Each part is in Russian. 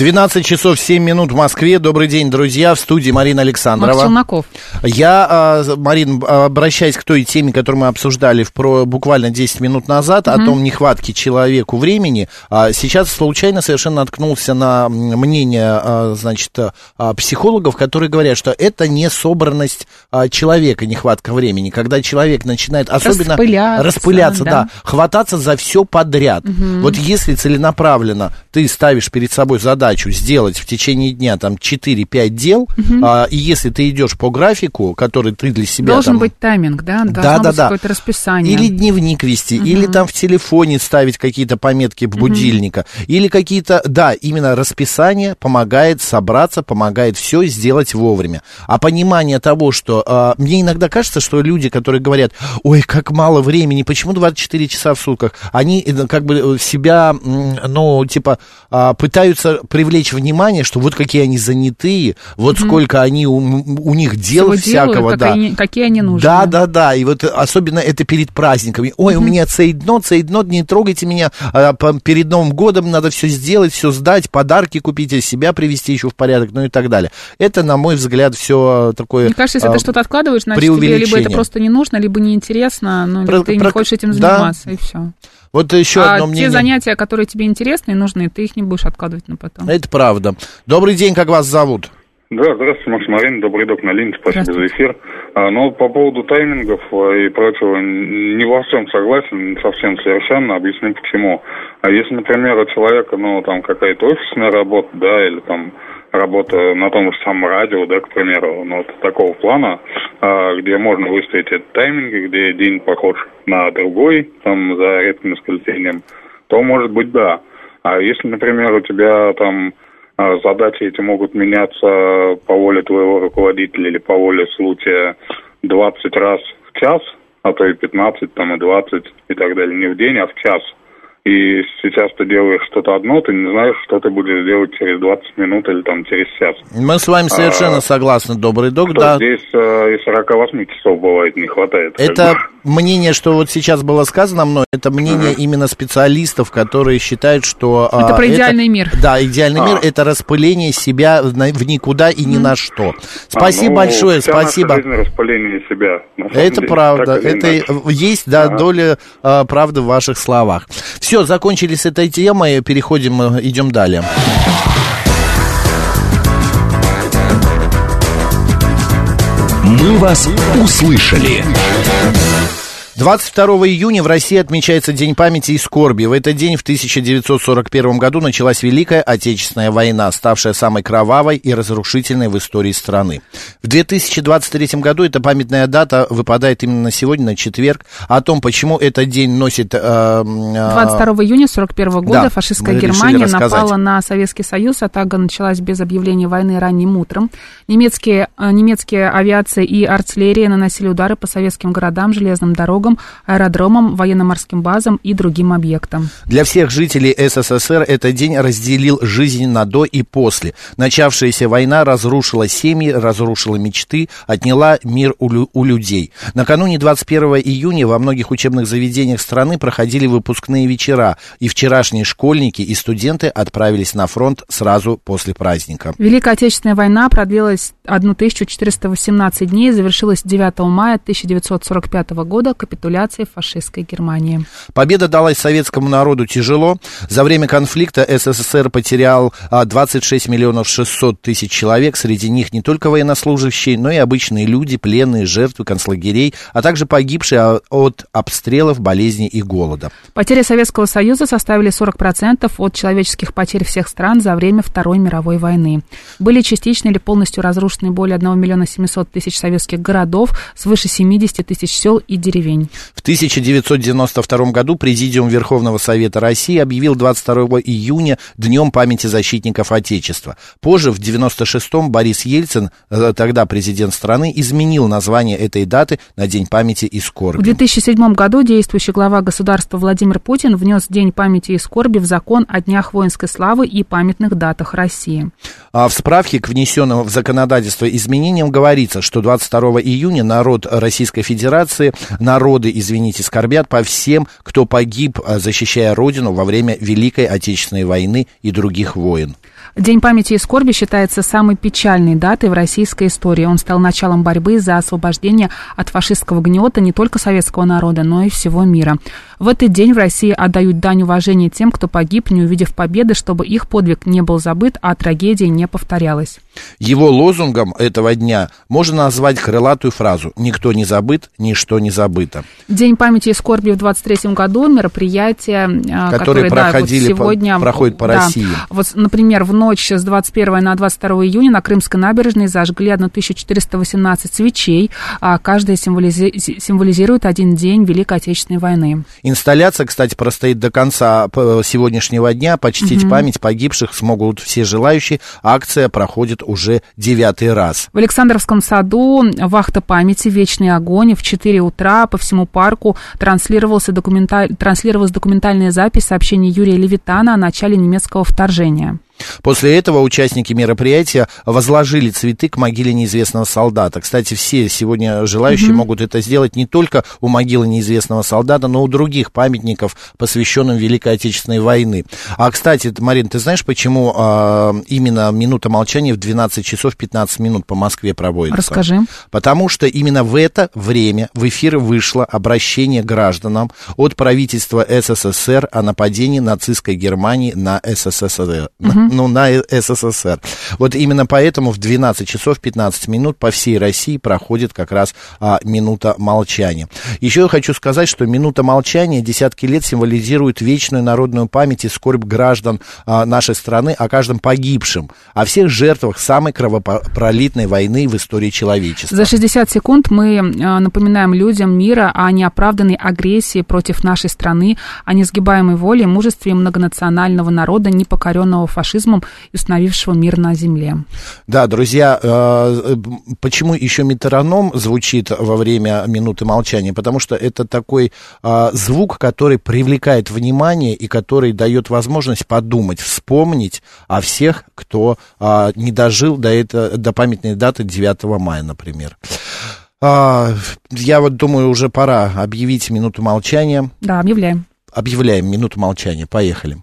12 часов 7 минут в Москве. Добрый день, друзья. В студии Марина Александрова. Макс Челноков. Я, а, Марин, обращаясь к той теме, которую мы обсуждали в про, буквально 10 минут назад, о том нехватке человеку времени, а, сейчас случайно совершенно наткнулся на мнение, а, значит, психологов, которые говорят, что это не собранность человека, нехватка времени. Когда человек начинает особенно Распыляться, распыляться да. да, хвататься за все подряд. Вот если целенаправленно ты ставишь перед собой задачу сделать в течение дня там 4-5 дел, а, и если ты идешь по графику, который ты для себя Должен там, быть тайминг, да? Должно да, да, быть да. какое-то расписание. Или дневник вести, или там в телефоне ставить какие-то пометки в будильника, или какие-то, да, именно расписание помогает собраться, помогает все сделать вовремя. А понимание того, что а, мне иногда кажется, что люди, которые говорят, ой, как мало времени, почему 24 часа в сутках, они э, как бы себя, м, ну, типа, а, пытаются привлечь внимание, что вот какие они занятые, вот сколько они у, у них дел Всего делают, всякого, как да. они- какие они нужны. Да, да, да, и вот особенно это перед праздниками. Ой, у меня цейднот, цейднот, не трогайте меня, а, перед Новым годом надо все сделать, все сдать, подарки купить, себя привести еще в порядок, ну и так далее. Это, на мой взгляд, все такое... Мне кажется, если а, ты что-то откладываешь, значит, тебе либо это просто не нужно, либо неинтересно, ну, либо Про- ты не про- хочешь этим да. заниматься, и все. Вот еще а одно те мнение. занятия, которые тебе интересны и нужны, ты их не будешь откладывать на потом. Это правда. Добрый день, как вас зовут? Да, здравствуйте, Макс Марин, добрый док на линии, спасибо за эфир. А, ну, по поводу таймингов а, и прочего, не во всем согласен, совсем совершенно, объясню почему. А если, например, у человека, ну, там, какая-то офисная работа, да, или там работа на том же самом радио, да, к примеру, ну, вот такого плана, а, где можно выставить этот тайминг, где день похож на другой, там, за редким исключением, то, может быть, да. А если, например, у тебя там а, задачи эти могут меняться по воле твоего руководителя или по воле случая 20 раз в час, а то и 15, там, и 20 и так далее, не в день, а в час. И сейчас ты делаешь что-то одно, ты не знаешь, что ты будешь делать через 20 минут или там через час. Мы с вами совершенно А, согласны, добрый док, да. здесь э, и 48 часов бывает не хватает. Это. Мнение, что вот сейчас было сказано мной, это мнение именно специалистов, которые считают, что... а, Это про идеальный мир. Да, идеальный А. мир это распыление себя в, в никуда и ни на что. Спасибо А, ну, большое, вся спасибо. Наша жизнь распыление себя. Это деле, правда, это иначе. есть, да, Ага. доля а, правды в ваших словах. Все, закончили с этой темой, переходим, э, идем далее. «Мы вас услышали». 22 июня в России отмечается День памяти и скорби. В этот день в 1941 году началась Великая Отечественная война, ставшая самой кровавой и разрушительной в истории страны. В 2023 году эта памятная дата выпадает именно на сегодня, на четверг. О том, почему этот день носит... э, э, 22 июня 41 года да, фашистская Германия напала на Советский Союз. Атака началась без объявления войны ранним утром. Немецкие, э, немецкие авиация и артиллерия наносили удары по советским городам, железным дорогам, аэродромам, военно-морским базам и другим объектам. Для всех жителей СССР этот день разделил жизнь на до и после. Начавшаяся война разрушила семьи, разрушила мечты, отняла мир у, лю- у людей. Накануне 21 июня во многих учебных заведениях страны проходили выпускные вечера, и вчерашние школьники и студенты отправились на фронт сразу после праздника. Великая Отечественная война продлилась 1418 дней и завершилась 9 мая 1945 года капитулацией капитуляции фашистской Германии. Победа далась советскому народу тяжело. За время конфликта СССР потерял 26 а, миллионов 600 тысяч человек. Среди них не только военнослужащие, но и обычные люди, пленные, жертвы концлагерей, а также погибшие а, от обстрелов, болезней и голода. Потери Советского Союза составили 40% от человеческих потерь всех стран за время Второй мировой войны. Были частично или полностью разрушены более 1 миллиона 700 тысяч советских городов, свыше 70 тысяч сел и деревень. В 1992 году Президиум Верховного Совета России объявил 22 июня Днем памяти защитников Отечества. Позже, в 1996-м, Борис Ельцин, э, тогда президент страны, изменил название этой даты на День памяти и скорби. В 2007 году действующий глава государства Владимир Путин внес День памяти и скорби в закон о Днях воинской славы и памятных датах России. А в справке к внесенным в законодательство изменениям говорится, что 22 июня народ Российской Федерации, народы, извините, скорбят по всем, кто погиб, а, защищая Родину во время Великой Отечественной войны и других войн. День памяти и скорби считается самой печальной датой в российской истории. Он стал началом борьбы за освобождение от фашистского гнета не только советского народа, но и всего мира. В этот день в России отдают дань уважения тем, кто погиб, не увидев победы, чтобы их подвиг не был забыт, а трагедия не повторялась. Его лозунгом этого дня можно назвать крылатую фразу «Никто не забыт, ничто не забыто». День памяти и скорби в 23 году, мероприятие, а, которые, которые проходили да, вот сегодня, по, проходят по да, России. Вот, например, в ночь с 21 на 22 июня на Крымской набережной зажгли 1418 свечей, а каждая символизи- символизирует один день Великой Отечественной войны. Инсталляция, кстати, простоит до конца сегодняшнего дня. Почтить угу. память погибших смогут все желающие. Акция проходит уже девятый раз. В Александровском саду вахта памяти «Вечный огонь» в 4 утра по всему парку транслировался документаль... транслировалась документальная запись сообщения Юрия Левитана о начале немецкого вторжения. После этого участники мероприятия возложили цветы к могиле неизвестного солдата. Кстати, все сегодня желающие mm-hmm. могут это сделать не только у могилы неизвестного солдата, но и у других памятников, посвященным Великой Отечественной войны. А, кстати, Марин, ты знаешь, почему а, именно минута молчания в 12 часов 15 минут по Москве проводится? Расскажи. Потому что именно в это время в эфир вышло обращение гражданам от правительства СССР о нападении нацистской Германии на СССР. Mm-hmm ну, на СССР. Вот именно поэтому в 12 часов 15 минут по всей России проходит как раз а, минута молчания. Еще я хочу сказать, что минута молчания десятки лет символизирует вечную народную память и скорбь граждан а, нашей страны о каждом погибшем, о всех жертвах самой кровопролитной войны в истории человечества. За 60 секунд мы а, напоминаем людям мира о неоправданной агрессии против нашей страны, о несгибаемой воле мужестве многонационального народа, непокоренного фашизмом фашизмом и установившего мир на земле. Да, друзья, э, почему еще метроном звучит во время минуты молчания? Потому что это такой э, звук, который привлекает внимание и который дает возможность подумать, вспомнить о всех, кто э, не дожил до, это, до памятной даты 9 мая, например. Я вот думаю, уже пора объявить минуту молчания. Да, объявляем. Объявляем минуту молчания. Поехали.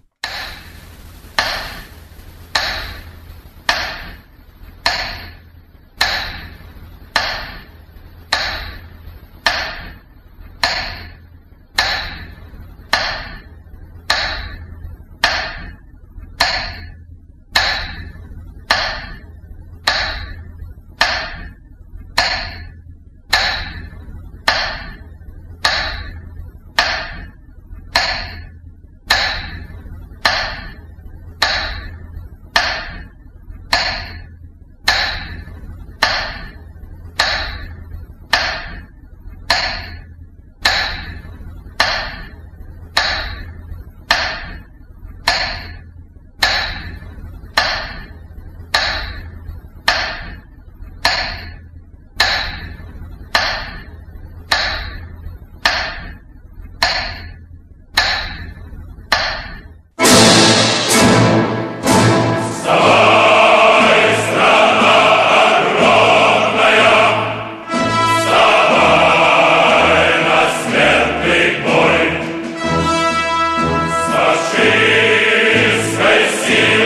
Ты спаси.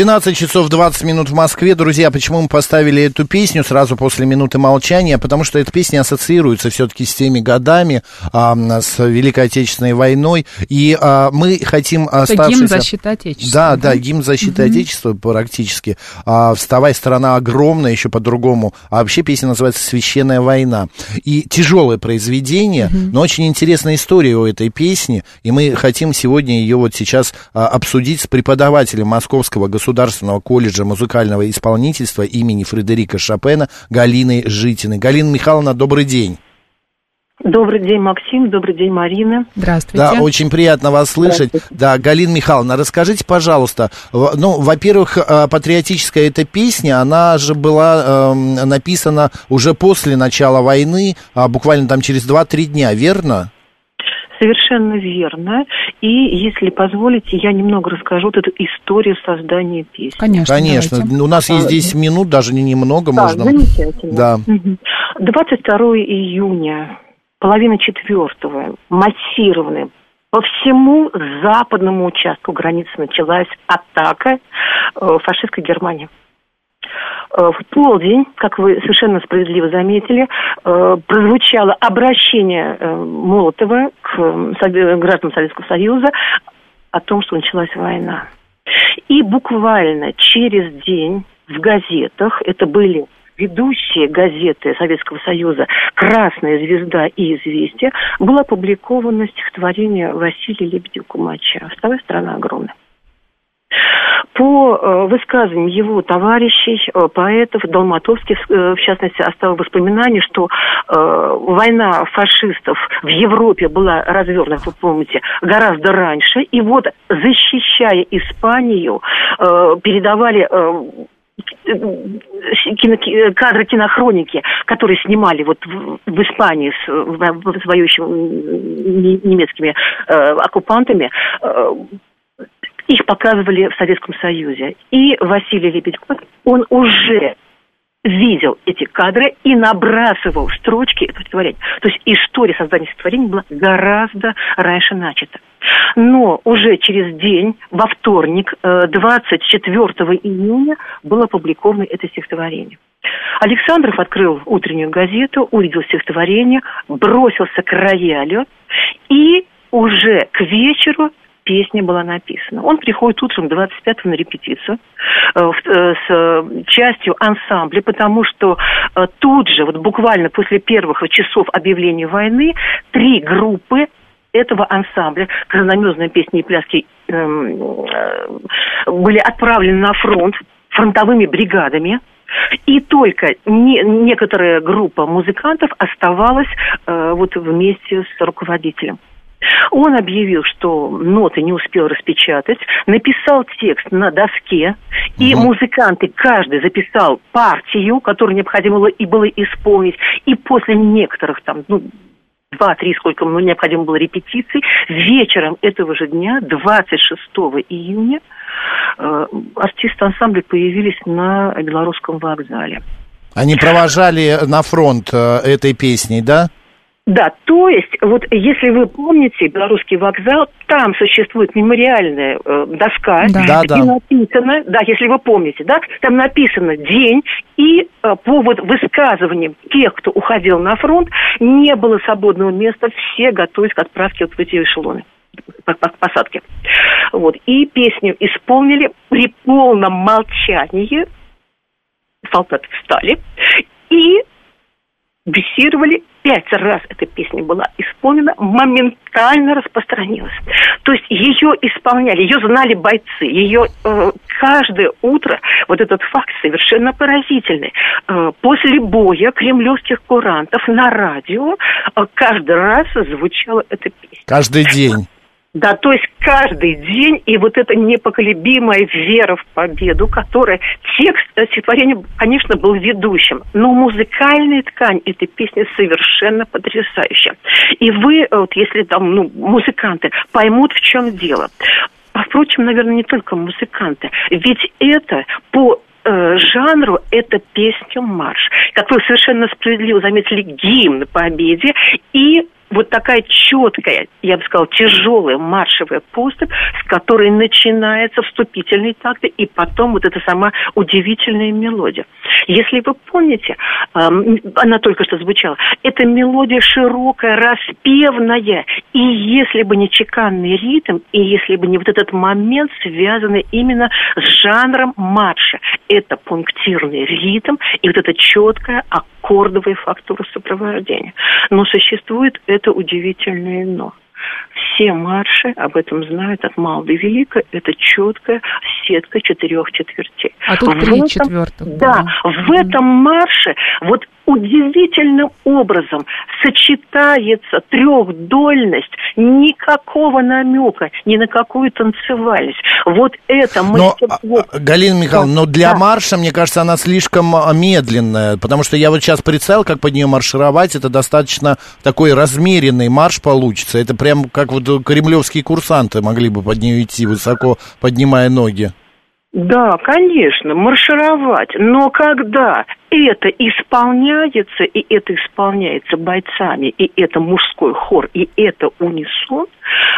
12 часов 20 минут в Москве. Друзья, почему мы поставили эту песню сразу после минуты молчания? Потому что эта песня ассоциируется все-таки с теми годами, а, с Великой Отечественной войной. И а, мы хотим оставшись... гимн защиты Отечества. Да, да, гимн защиты угу. Отечества практически. А, «Вставай, страна огромная», еще по-другому. А вообще песня называется «Священная война». И тяжелое произведение, угу. но очень интересная история у этой песни. И мы хотим сегодня ее вот сейчас а, обсудить с преподавателем Московского государственного Государственного колледжа музыкального исполнительства имени Фредерика Шопена Галиной Житиной. Галина Михайловна, добрый день. Добрый день, Максим. Добрый день, Марина. Здравствуйте. Да, очень приятно вас слышать. Да, Галина Михайловна, расскажите, пожалуйста, ну, во-первых, э, патриотическая эта песня, она же была э, написана уже после начала войны, а буквально там через 2-3 дня, верно? Совершенно верно. И, если позволите, я немного расскажу вот эту историю создания песни. Конечно, Конечно. Давайте. У нас есть 10 минут, даже не немного да, можно. замечательно. Да. 22 июня, половина четвертого, массированная по всему западному участку границы началась атака э, фашистской Германии. Э, в полдень, как вы совершенно справедливо заметили, э, прозвучало обращение э, Молотова к гражданам Советского Союза о том, что началась война. И буквально через день в газетах, это были ведущие газеты Советского Союза «Красная звезда» и «Известия», было опубликовано стихотворение Василия Лебедева-Кумача «Вставая страна огромная». По э, высказываниям его товарищей, э, поэтов, Долматовских, э, в частности, оставил воспоминание, что война фашистов в Европе была развернута, вы помните, гораздо раньше. И вот, защищая Испанию, передавали кадры кинохроники, которые снимали вот в, Испании с, с воюющими немецкими оккупантами, их показывали в Советском Союзе. И Василий Лебедьков, он уже видел эти кадры и набрасывал строчки этого стихотворения. То есть история создания стихотворения была гораздо раньше начата. Но уже через день, во вторник, 24 э, июня, было опубликовано это стихотворение. Александров открыл утреннюю газету, увидел стихотворение, бросился к роялю и уже к вечеру песня была написана. Он приходит утром 25-го на репетицию э, э, с э, частью ансамбля, потому что тут же, вот буквально после первых часов объявления войны, три группы этого ансамбля, красномезные песни и пляски, эм, были отправлены на фронт фронтовыми бригадами, и только не, некоторая группа музыкантов оставалась э, вот вместе с руководителем. Он объявил, что ноты не успел распечатать, написал текст на доске, и угу. музыканты, каждый записал партию, которую необходимо было и было исполнить, и после некоторых там, ну, два-три, сколько ну, необходимо было репетиций, вечером этого же дня, 26 июня, э, артисты ансамбля появились на Белорусском вокзале. Они провожали на фронт э, этой песней, да? Да, то есть, вот если вы помните белорусский вокзал, там существует мемориальная э, доска, да. где да, написано, да, если вы помните, да, там написано день, и э, по вот высказываниям тех, кто уходил на фронт, не было свободного места, все готовились к отправке вот в эти эшелоны посадки. Вот. И песню исполнили при полном молчании. Солдаты встали и бесировали пять раз эта песня была исполнена, моментально распространилась. То есть ее исполняли, ее знали бойцы, ее э, каждое утро, вот этот факт совершенно поразительный. Э, после боя кремлевских курантов на радио э, каждый раз звучала эта песня. Каждый день. Да, то есть каждый день, и вот эта непоколебимая вера в победу, которая текст стихотворения, конечно, был ведущим, но музыкальная ткань этой песни совершенно потрясающая. И вы, вот если там, ну, музыканты поймут, в чем дело. А, впрочем, наверное, не только музыканты. Ведь это по э, жанру это песня марш, вы совершенно справедливо заметили, гимн победе и вот такая четкая, я бы сказала, тяжелая маршевая поступь, с которой начинается вступительный такт, и потом вот эта сама удивительная мелодия. Если вы помните, она только что звучала, эта мелодия широкая, распевная, и если бы не чеканный ритм, и если бы не вот этот момент, связанный именно с жанром марша, это пунктирный ритм и вот эта четкая аккордовая фактура сопровождения. Но существует это удивительное «но». Все марши об этом знают от мала до велика. Это четкая сетка четырех четвертей. А тут три четвертых. Да, в этом марше вот удивительным образом сочетается трехдольность, никакого намека ни на какую танцевальность. Вот это мастерство. Но, а, Галина Михайловна, но для да. марша, мне кажется, она слишком а, медленная, потому что я вот сейчас представил, как под нее маршировать, это достаточно такой размеренный марш получится. Это прям как вот кремлевские курсанты могли бы под нее идти, высоко поднимая ноги. Да, конечно, маршировать. Но когда это исполняется, и это исполняется бойцами, и это мужской хор, и это унисон,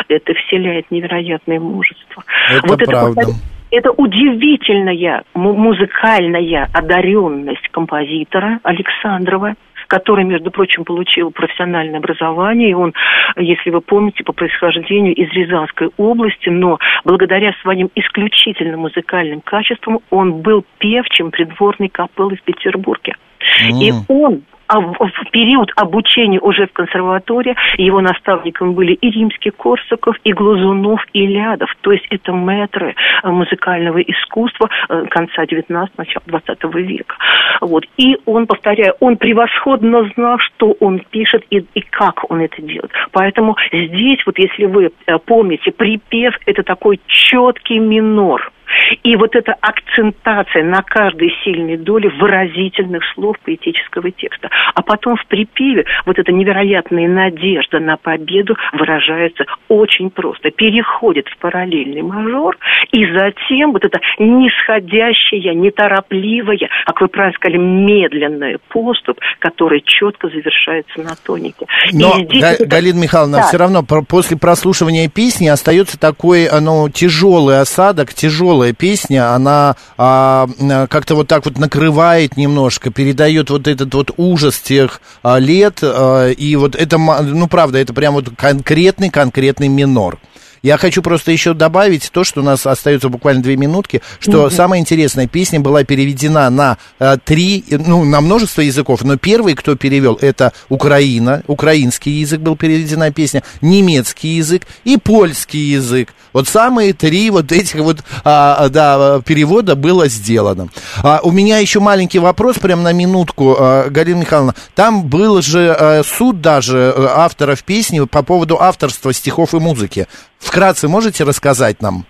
это вселяет невероятное мужество. Это вот правда. Это, это удивительная музыкальная одаренность композитора Александрова, который, между прочим, получил профессиональное образование, и он, если вы помните, по происхождению из Рязанской области, но благодаря своим исключительно музыкальным качествам он был певчим придворной капеллы в Петербурге. Mm. И он в, в период обучения уже в консерватории его наставниками были и римский Корсаков, и Глазунов, и Лядов. То есть это мэтры э, музыкального искусства э, конца 19 начала 20 века. Вот. И он, повторяю, он превосходно знал, что он пишет и, и как он это делает. Поэтому здесь, вот если вы э, помните, припев – это такой четкий минор – и вот эта акцентация на каждой сильной доле выразительных слов поэтического текста. А потом в припеве вот эта невероятная надежда на победу выражается очень просто. Переходит в параллельный мажор, и затем вот эта нисходящая, неторопливая, как вы правильно сказали, медленная поступ, которая четко завершается на тонике. Но, Га- это... Галина Михайловна, да. все равно после прослушивания песни остается такой, ну, тяжелый осадок, тяжелая песня, она а, как-то вот так вот накрывает немножко, передает вот этот вот ужас тех а, лет, а, и вот это, ну, правда, это прям вот конкретный-конкретный минор. Я хочу просто еще добавить то, что у нас остается буквально две минутки, что mm-hmm. самая интересная песня была переведена на э, три, ну, на множество языков, но первый, кто перевел, это Украина, украинский язык был переведена песня, немецкий язык и польский язык. Вот самые три вот этих вот, а, да, перевода было сделано. А, у меня еще маленький вопрос, прям на минутку, а, Галина Михайловна. Там был же а, суд даже э, авторов песни по поводу авторства стихов и музыки. Вкратце можете рассказать нам?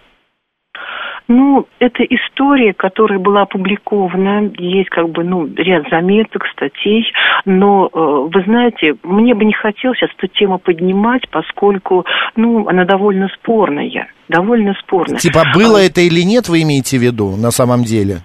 Ну, это история, которая была опубликована, есть как бы, ну, ряд заметок, статей, но, э, вы знаете, мне бы не хотелось сейчас эту тему поднимать, поскольку, ну, она довольно спорная, довольно спорная. Типа, было а... это или нет, вы имеете в виду, на самом деле?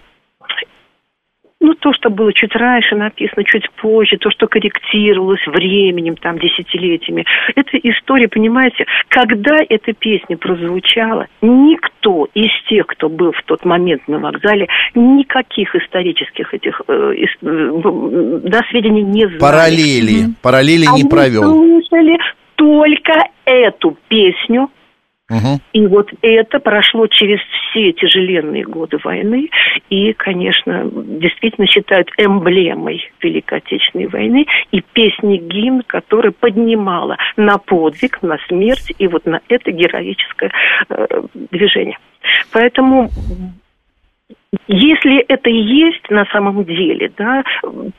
Ну, то, что было чуть раньше написано, чуть позже, то, что корректировалось временем, там, десятилетиями. Это история, понимаете, когда эта песня прозвучала, никто из тех, кто был в тот момент на вокзале, никаких исторических этих э, э, да, сведений не знали. Параллели, параллели не Они провел. слышали только эту песню, И вот это прошло через все тяжеленные годы войны, и, конечно, действительно считают эмблемой Великой Отечественной войны, и песни гимн, которая поднимала на подвиг, на смерть, и вот на это героическое э, движение. Поэтому если это и есть на самом деле, да,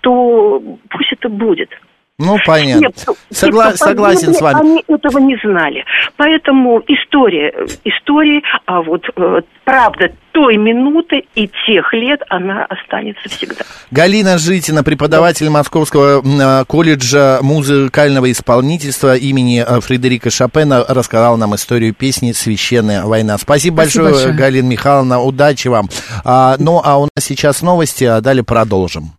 то пусть это будет. Ну, понятно. Нет, Согла- согласен с вами. Они этого не знали. Поэтому история истории, а вот э, правда той минуты и тех лет она останется всегда. Галина Житина, преподаватель Московского э, колледжа музыкального исполнительства имени э, Фредерика Шопена, рассказала нам историю песни «Священная война». Спасибо, Спасибо большое, большое, Галина Михайловна, удачи вам. А, ну, а у нас сейчас новости, а далее продолжим.